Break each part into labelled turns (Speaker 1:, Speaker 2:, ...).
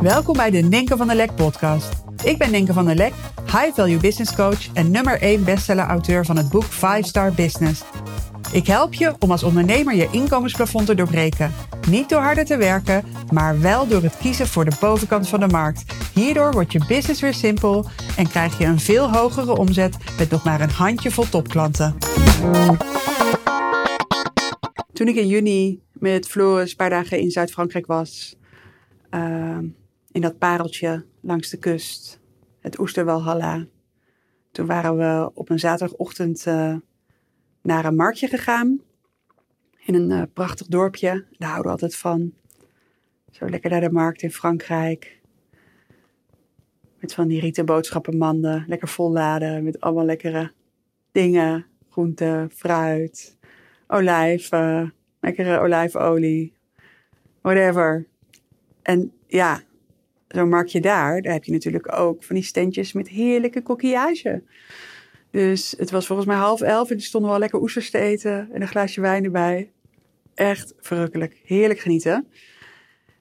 Speaker 1: Welkom bij de Ninke van der Lek podcast. Ik ben Ninke van der Lek, high value business coach en nummer 1 bestseller auteur van het boek 5 Star Business. Ik help je om als ondernemer je inkomensplafond te doorbreken. Niet door harder te werken, maar wel door het kiezen voor de bovenkant van de markt. Hierdoor wordt je business weer simpel en krijg je een veel hogere omzet met nog maar een handjevol topklanten. Toen ik in juni met Floris een paar dagen in Zuid-Frankrijk was, uh, in dat pareltje langs de kust, het Oesterwalhalla. Toen waren we op een zaterdagochtend uh, naar een marktje gegaan. In een uh, prachtig dorpje. Daar houden we altijd van. Zo lekker naar de markt in Frankrijk. Met van die rieten boodschappenmanden. Lekker volladen met allemaal lekkere dingen. Groenten, fruit, olijven, lekkere olijfolie. Whatever. En ja, zo'n marktje daar, daar heb je natuurlijk ook van die standjes met heerlijke coquillage. Dus het was volgens mij half elf en die stonden wel lekker oesters te eten en een glaasje wijn erbij. Echt verrukkelijk. Heerlijk genieten.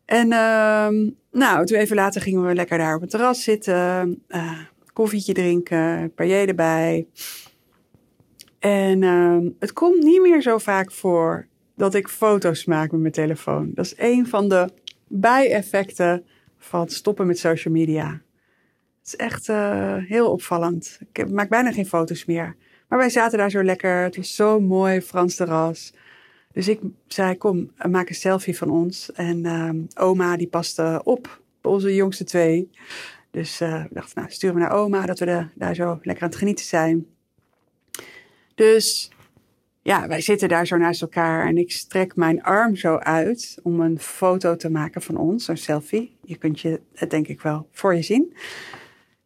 Speaker 1: En uh, nou, toen even later gingen we lekker daar op het terras zitten. Uh, koffietje drinken, paillé erbij. En uh, het komt niet meer zo vaak voor dat ik foto's maak met mijn telefoon. Dat is een van de bijeffecten van stoppen met social media. Het is echt uh, heel opvallend. Ik maak bijna geen foto's meer. Maar wij zaten daar zo lekker. Het was zo mooi, Frans terras. Dus ik zei, kom, maak een selfie van ons. En uh, oma die paste op, onze jongste twee. Dus uh, we dachten, nou, sturen we naar oma, dat we daar zo lekker aan het genieten zijn. Dus ja, wij zitten daar zo naast elkaar en ik strek mijn arm zo uit om een foto te maken van ons, een selfie. Je kunt je het denk ik wel voor je zien.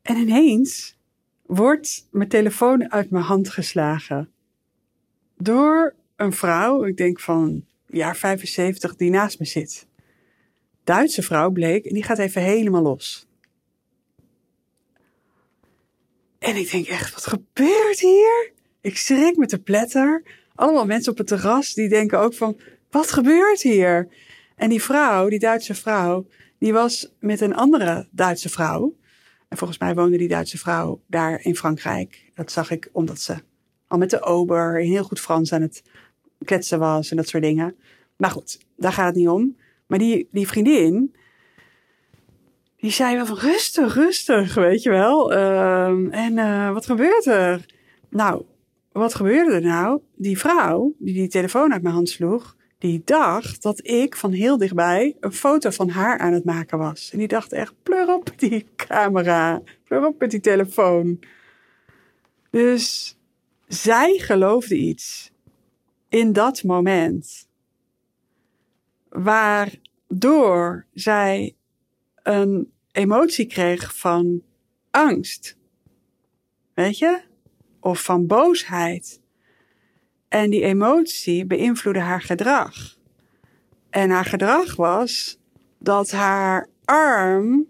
Speaker 1: En ineens wordt mijn telefoon uit mijn hand geslagen door een vrouw, ik denk van jaar 75, die naast me zit. Duitse vrouw bleek en die gaat even helemaal los. En ik denk echt, wat gebeurt hier? Ik schrik met de pletter allemaal mensen op het terras die denken ook van, wat gebeurt hier? En die vrouw, die Duitse vrouw, die was met een andere Duitse vrouw. En volgens mij woonde die Duitse vrouw daar in Frankrijk. Dat zag ik omdat ze al met de ober in heel goed Frans aan het kletsen was en dat soort dingen. Maar goed, daar gaat het niet om. Maar die, die vriendin, die zei wel van rustig, rustig, weet je wel. Uh, en uh, wat gebeurt er? Nou, wat gebeurde er nou? Die vrouw die die telefoon uit mijn hand sloeg, die dacht dat ik van heel dichtbij een foto van haar aan het maken was. En die dacht echt, pleur op die camera, pleur op met die telefoon. Dus zij geloofde iets in dat moment, waardoor zij een emotie kreeg van angst. Weet je? Of van boosheid. En die emotie beïnvloedde haar gedrag. En haar gedrag was dat haar arm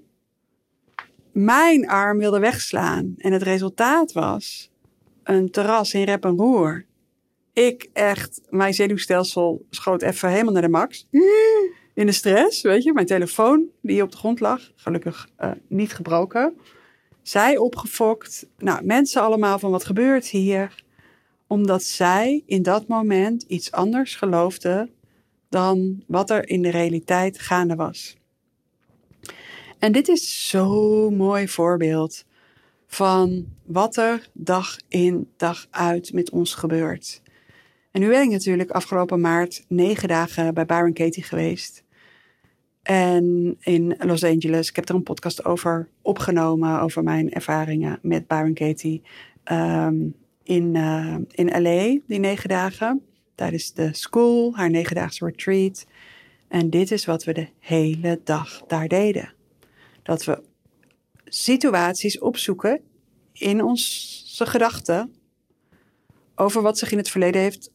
Speaker 1: mijn arm wilde wegslaan. En het resultaat was een terras in rep en roer. Ik echt, mijn zenuwstelsel schoot even helemaal naar de max. In de stress, weet je. Mijn telefoon die op de grond lag, gelukkig uh, niet gebroken. Zij opgefokt. Nou, mensen allemaal van wat gebeurt hier? Omdat zij in dat moment iets anders geloofden dan wat er in de realiteit gaande was. En dit is zo'n mooi voorbeeld van wat er dag in dag uit met ons gebeurt. En nu ben ik natuurlijk afgelopen maart negen dagen bij Byron Katie geweest. En in Los Angeles, ik heb er een podcast over opgenomen, over mijn ervaringen met Byron Katie. Um, in, uh, in LA, die negen dagen, tijdens de school, haar negendaagse retreat. En dit is wat we de hele dag daar deden. Dat we situaties opzoeken in onze gedachten over wat zich in het verleden heeft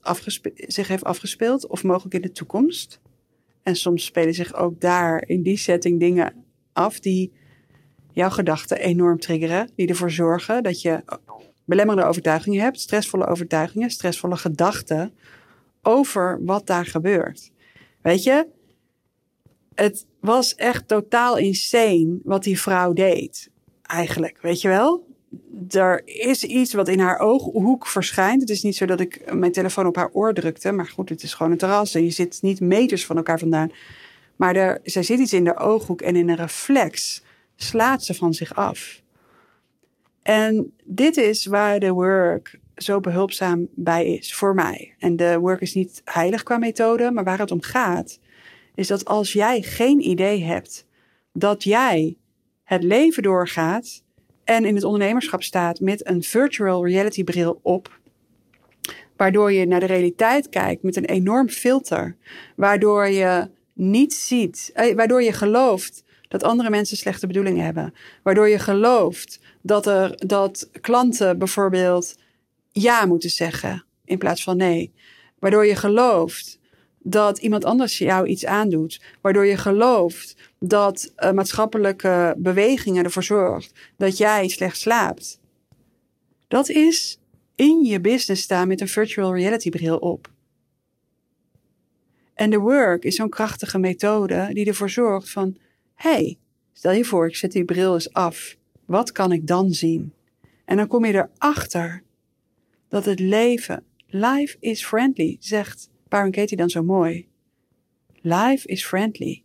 Speaker 1: zich heeft afgespeeld of mogelijk in de toekomst. En soms spelen zich ook daar in die setting dingen af die jouw gedachten enorm triggeren. Die ervoor zorgen dat je belemmerende overtuigingen hebt, stressvolle overtuigingen, stressvolle gedachten over wat daar gebeurt. Weet je, het was echt totaal insane wat die vrouw deed. Eigenlijk, weet je wel? Er is iets wat in haar ooghoek verschijnt. Het is niet zo dat ik mijn telefoon op haar oor drukte. Maar goed, het is gewoon een terras en je zit niet meters van elkaar vandaan. Maar er, zij zit iets in de ooghoek en in een reflex slaat ze van zich af. En dit is waar de work zo behulpzaam bij is voor mij. En de work is niet heilig qua methode, maar waar het om gaat, is dat als jij geen idee hebt dat jij het leven doorgaat en in het ondernemerschap staat met een virtual reality bril op, waardoor je naar de realiteit kijkt met een enorm filter, waardoor je niet ziet, eh, waardoor je gelooft dat andere mensen slechte bedoelingen hebben, waardoor je gelooft dat er dat klanten bijvoorbeeld ja moeten zeggen in plaats van nee, waardoor je gelooft dat iemand anders jou iets aandoet, waardoor je gelooft dat uh, maatschappelijke bewegingen ervoor zorgt dat jij slecht slaapt. Dat is in je business staan met een virtual reality bril op. En de work is zo'n krachtige methode die ervoor zorgt van, hey, stel je voor, ik zet die bril eens af. Wat kan ik dan zien? En dan kom je erachter dat het leven, life is friendly, zegt Byron Katie dan zo mooi. Life is friendly.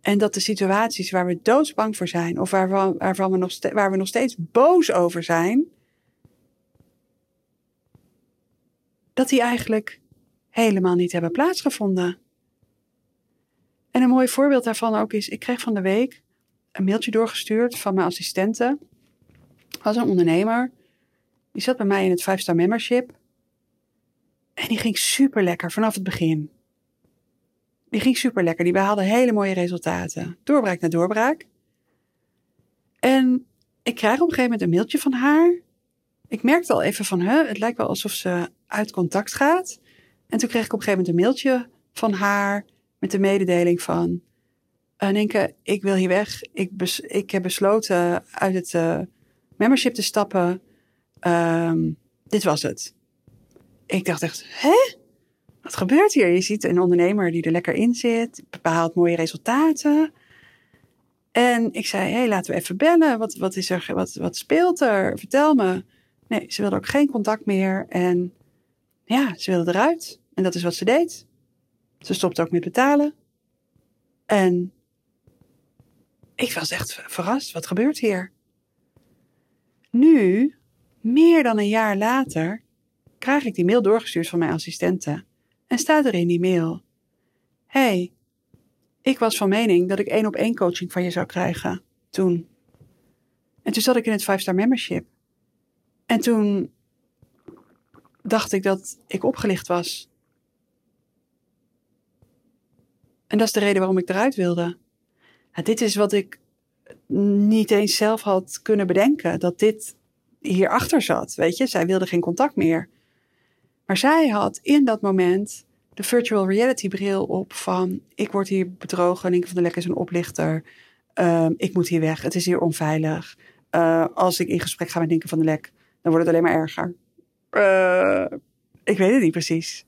Speaker 1: En dat de situaties waar we doodsbang voor zijn, of waarvan, waarvan we nog waar we nog steeds boos over zijn, dat die eigenlijk helemaal niet hebben plaatsgevonden. En een mooi voorbeeld daarvan ook is, ik kreeg van de week een mailtje doorgestuurd van mijn assistente. Was een ondernemer. Die zat bij mij in het 5-star membership. En die ging super lekker vanaf het begin. Die ging super lekker. Die behaalde hele mooie resultaten. Doorbraak na doorbraak. En ik krijg op een gegeven moment een mailtje van haar. Ik merkte al even van, hè, het lijkt wel alsof ze uit contact gaat. En toen kreeg ik op een gegeven moment een mailtje van haar met de mededeling van... Uh, ik wil hier weg. Ik, ik heb besloten uit het uh, membership te stappen. Um, dit was het. Ik dacht echt, hè? Wat gebeurt hier? Je ziet een ondernemer die er lekker in zit, behaalt mooie resultaten. En ik zei, hé, hey, laten we even bellen. Wat, wat, is er, wat, wat speelt er? Vertel me. Nee, ze wilde ook geen contact meer. En ja, ze wilde eruit. En dat is wat ze deed. Ze stopte ook met betalen. En ik was echt verrast. Wat gebeurt hier? Nu, meer dan een jaar later, krijg ik die mail doorgestuurd van mijn assistente. En staat er in die mail: Hey, ik was van mening dat ik één op één coaching van je zou krijgen. Toen. En toen zat ik in het 5-star membership. En toen dacht ik dat ik opgelicht was. En dat is de reden waarom ik eruit wilde. dit is wat ik niet eens zelf had kunnen bedenken. Dat dit hierachter zat. Weet je, zij wilde geen contact meer. Maar zij had in dat moment de virtual reality bril op van ik word hier bedrogen, Nienke van der Lek is een oplichter, uh, ik moet hier weg, het is hier onveilig. Uh, als ik in gesprek ga met Nienke van der Lek, dan wordt het alleen maar erger. Uh, ik weet het niet precies.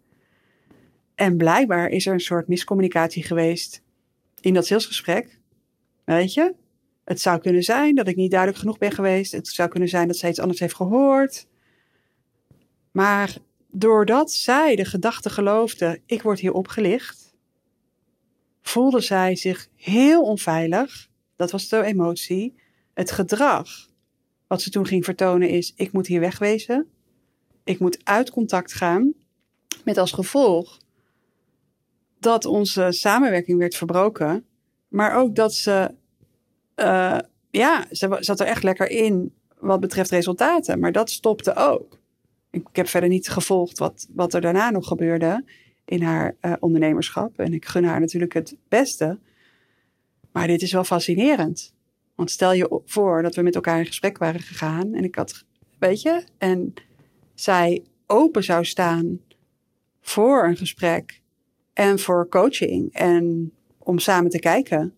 Speaker 1: En blijkbaar is er een soort miscommunicatie geweest in dat salesgesprek. Weet je? Het zou kunnen zijn dat ik niet duidelijk genoeg ben geweest. Het zou kunnen zijn dat zij iets anders heeft gehoord. Maar doordat zij de gedachte geloofde: ik word hier opgelicht, voelde zij zich heel onveilig. Dat was de emotie. Het gedrag wat ze toen ging vertonen is: ik moet hier wegwezen. Ik moet uit contact gaan. Met als gevolg dat onze samenwerking werd verbroken. Maar ook dat ze, uh, ja, ze zat er echt lekker in wat betreft resultaten. Maar dat stopte ook. Ik heb verder niet gevolgd wat, wat er daarna nog gebeurde in haar uh, ondernemerschap. En ik gun haar natuurlijk het beste. Maar dit is wel fascinerend. Want stel je voor dat we met elkaar in gesprek waren gegaan. En ik had, weet je, en zij open zou staan voor een gesprek en voor coaching en om samen te kijken,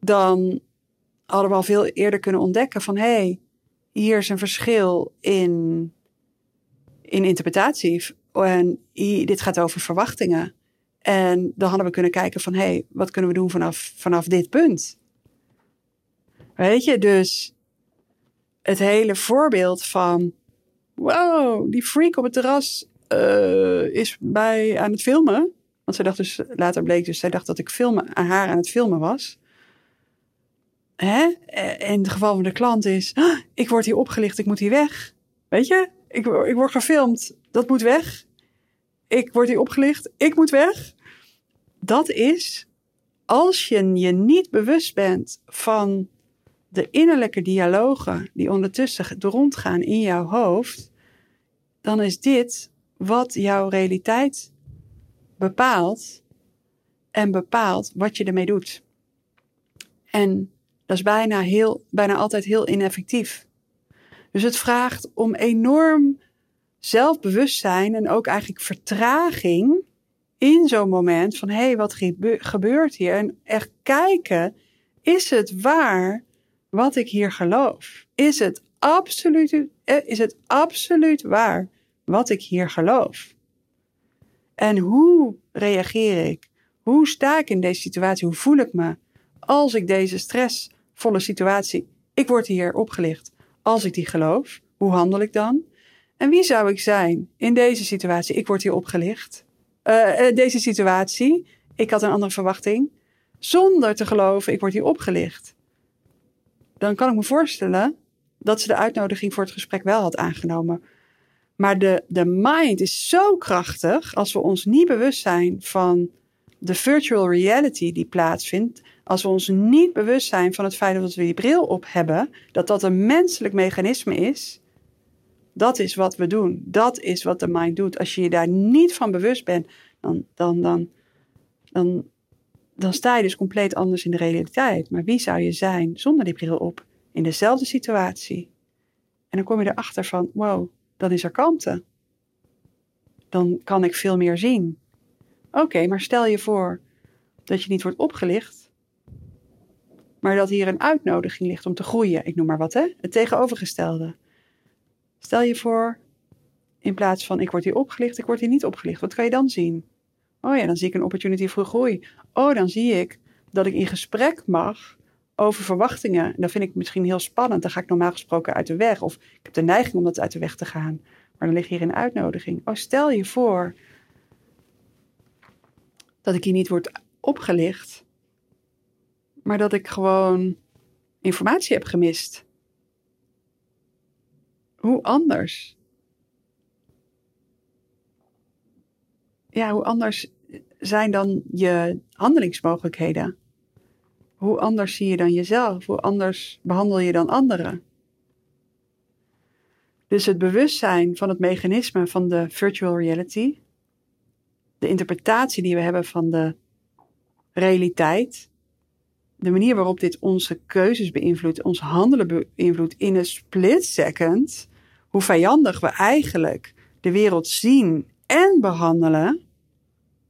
Speaker 1: dan hadden we al veel eerder kunnen ontdekken van hé, hey, hier is een verschil in, in interpretatie. En dit gaat over verwachtingen. En dan hadden we kunnen kijken van, hé, hey, wat kunnen we doen vanaf, vanaf dit punt? Weet je, dus het hele voorbeeld van, wow, die freak op het terras uh, is bij aan het filmen. Want zij dacht dus, later bleek dus, zij dacht dat ik filmen, aan haar aan het filmen was. Hè? In het geval van de klant is, ah, ik word hier opgelicht, ik moet hier weg. Weet je, ik, ik word gefilmd, dat moet weg. Ik word hier opgelicht, ik moet weg. Dat is, als je je niet bewust bent van de innerlijke dialogen die ondertussen rondgaan in jouw hoofd, dan is dit wat jouw realiteit bepaalt en bepaalt wat je ermee doet. En dat is bijna, heel, bijna altijd heel ineffectief. Dus het vraagt om enorm zelfbewustzijn en ook eigenlijk vertraging in zo'n moment van hé, hey, wat gebeurt hier? En echt kijken, is het waar wat ik hier geloof? Is het absoluut, eh, is het absoluut waar wat ik hier geloof? En hoe reageer ik? Hoe sta ik in deze situatie? Hoe voel ik me als ik deze stressvolle situatie, ik word hier opgelicht, als ik die geloof? Hoe handel ik dan? En wie zou ik zijn in deze situatie? Ik word hier opgelicht. Uh, deze situatie, ik had een andere verwachting. Zonder te geloven, ik word hier opgelicht. Dan kan ik me voorstellen dat ze de uitnodiging voor het gesprek wel had aangenomen. Maar de, de mind is zo krachtig als we ons niet bewust zijn van de virtual reality die plaatsvindt. Als we ons niet bewust zijn van het feit dat we die bril op hebben, dat dat een menselijk mechanisme is. Dat is wat we doen. Dat is wat de mind doet. Als je je daar niet van bewust bent, dan, dan, dan, dan, dan sta je dus compleet anders in de realiteit. Maar wie zou je zijn zonder die bril op? In dezelfde situatie. En dan kom je erachter van, wow, dan is er kalmte. Dan kan ik veel meer zien. Oké, maar stel je voor dat je niet wordt opgelicht, maar dat hier een uitnodiging ligt om te groeien. Ik noem maar wat, hè? Het tegenovergestelde. Stel je voor, in plaats van ik word hier opgelicht, ik word hier niet opgelicht. Wat kan je dan zien? Oh ja, dan zie ik een opportunity voor groei. Oh, dan zie ik dat ik in gesprek mag over verwachtingen. Dat vind ik misschien heel spannend. Dan ga ik normaal gesproken uit de weg. Of ik heb de neiging om dat uit de weg te gaan. Maar dan ligt hier een uitnodiging. Oh, stel je voor dat ik hier niet word opgelicht. Maar dat ik gewoon informatie heb gemist. Hoe anders? Ja, hoe anders zijn dan je handelingsmogelijkheden? Hoe anders zie je dan jezelf? Hoe anders behandel je dan anderen? Dus het bewustzijn van het mechanisme van de virtual reality, de interpretatie die we hebben van de realiteit, de manier waarop dit onze keuzes beïnvloedt, ons handelen beïnvloedt in een split second, hoe vijandig we eigenlijk de wereld zien en behandelen.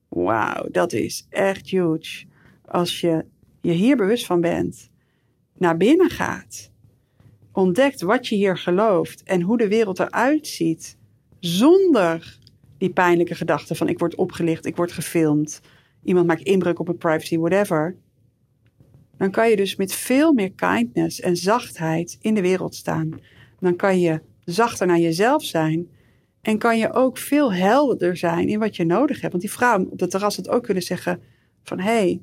Speaker 1: Wauw, dat is echt huge. Als je je hier bewust van bent, naar binnen gaat, ontdekt wat je hier gelooft en hoe de wereld eruit ziet, zonder die pijnlijke gedachten van ik word opgelicht, ik word gefilmd, iemand maakt inbreuk op mijn privacy, whatever. Dan kan je dus met veel meer kindness en zachtheid in de wereld staan. Dan kan je zachter naar jezelf zijn. En kan je ook veel helderder zijn in wat je nodig hebt. Want die vrouw op het terras had ook kunnen zeggen van... hé,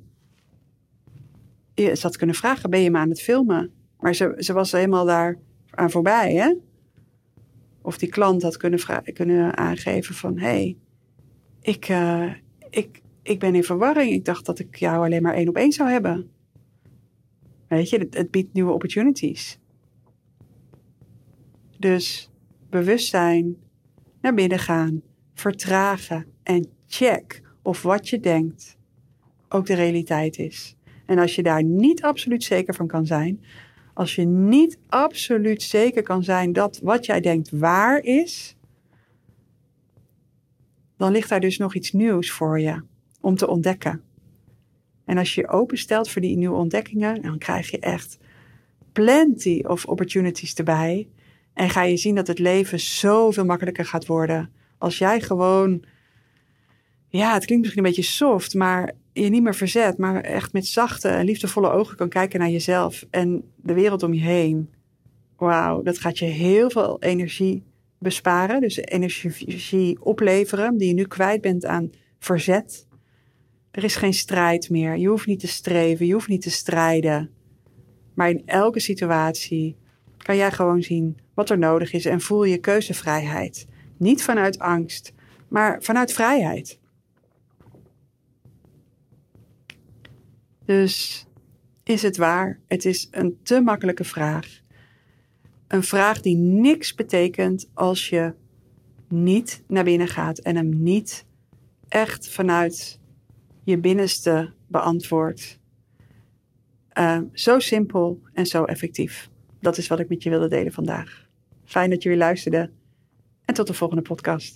Speaker 1: hey, ze had kunnen vragen, ben je me aan het filmen? Maar ze, ze was helemaal daar aan voorbij, hè? Of die klant had kunnen, kunnen aangeven van... hé, hey, ik, uh, ik, ik ben in verwarring. Ik dacht dat ik jou alleen maar één op één zou hebben. Weet je, het, het biedt nieuwe opportunities. Dus bewustzijn, naar binnen gaan, vertragen en check of wat je denkt ook de realiteit is. En als je daar niet absoluut zeker van kan zijn, als je niet absoluut zeker kan zijn dat wat jij denkt waar is, dan ligt daar dus nog iets nieuws voor je om te ontdekken. En als je je openstelt voor die nieuwe ontdekkingen, dan krijg je echt plenty of opportunities erbij. En ga je zien dat het leven zoveel makkelijker gaat worden. Als jij gewoon ja, het klinkt misschien een beetje soft, maar je niet meer verzet, maar echt met zachte en liefdevolle ogen kan kijken naar jezelf en de wereld om je heen. Wauw, dat gaat je heel veel energie besparen. Dus energie opleveren die je nu kwijt bent aan verzet. Er is geen strijd meer. Je hoeft niet te streven, je hoeft niet te strijden. Maar in elke situatie kan jij gewoon zien wat er nodig is en voel je keuzevrijheid. Niet vanuit angst, maar vanuit vrijheid. Dus is het waar? Het is een te makkelijke vraag. Een vraag die niks betekent als je niet naar binnen gaat en hem niet echt vanuit je binnenste beantwoordt. Uh, zo simpel en zo effectief. Dat is wat ik met je wilde delen vandaag. Fijn dat jullie luisterden en tot de volgende podcast.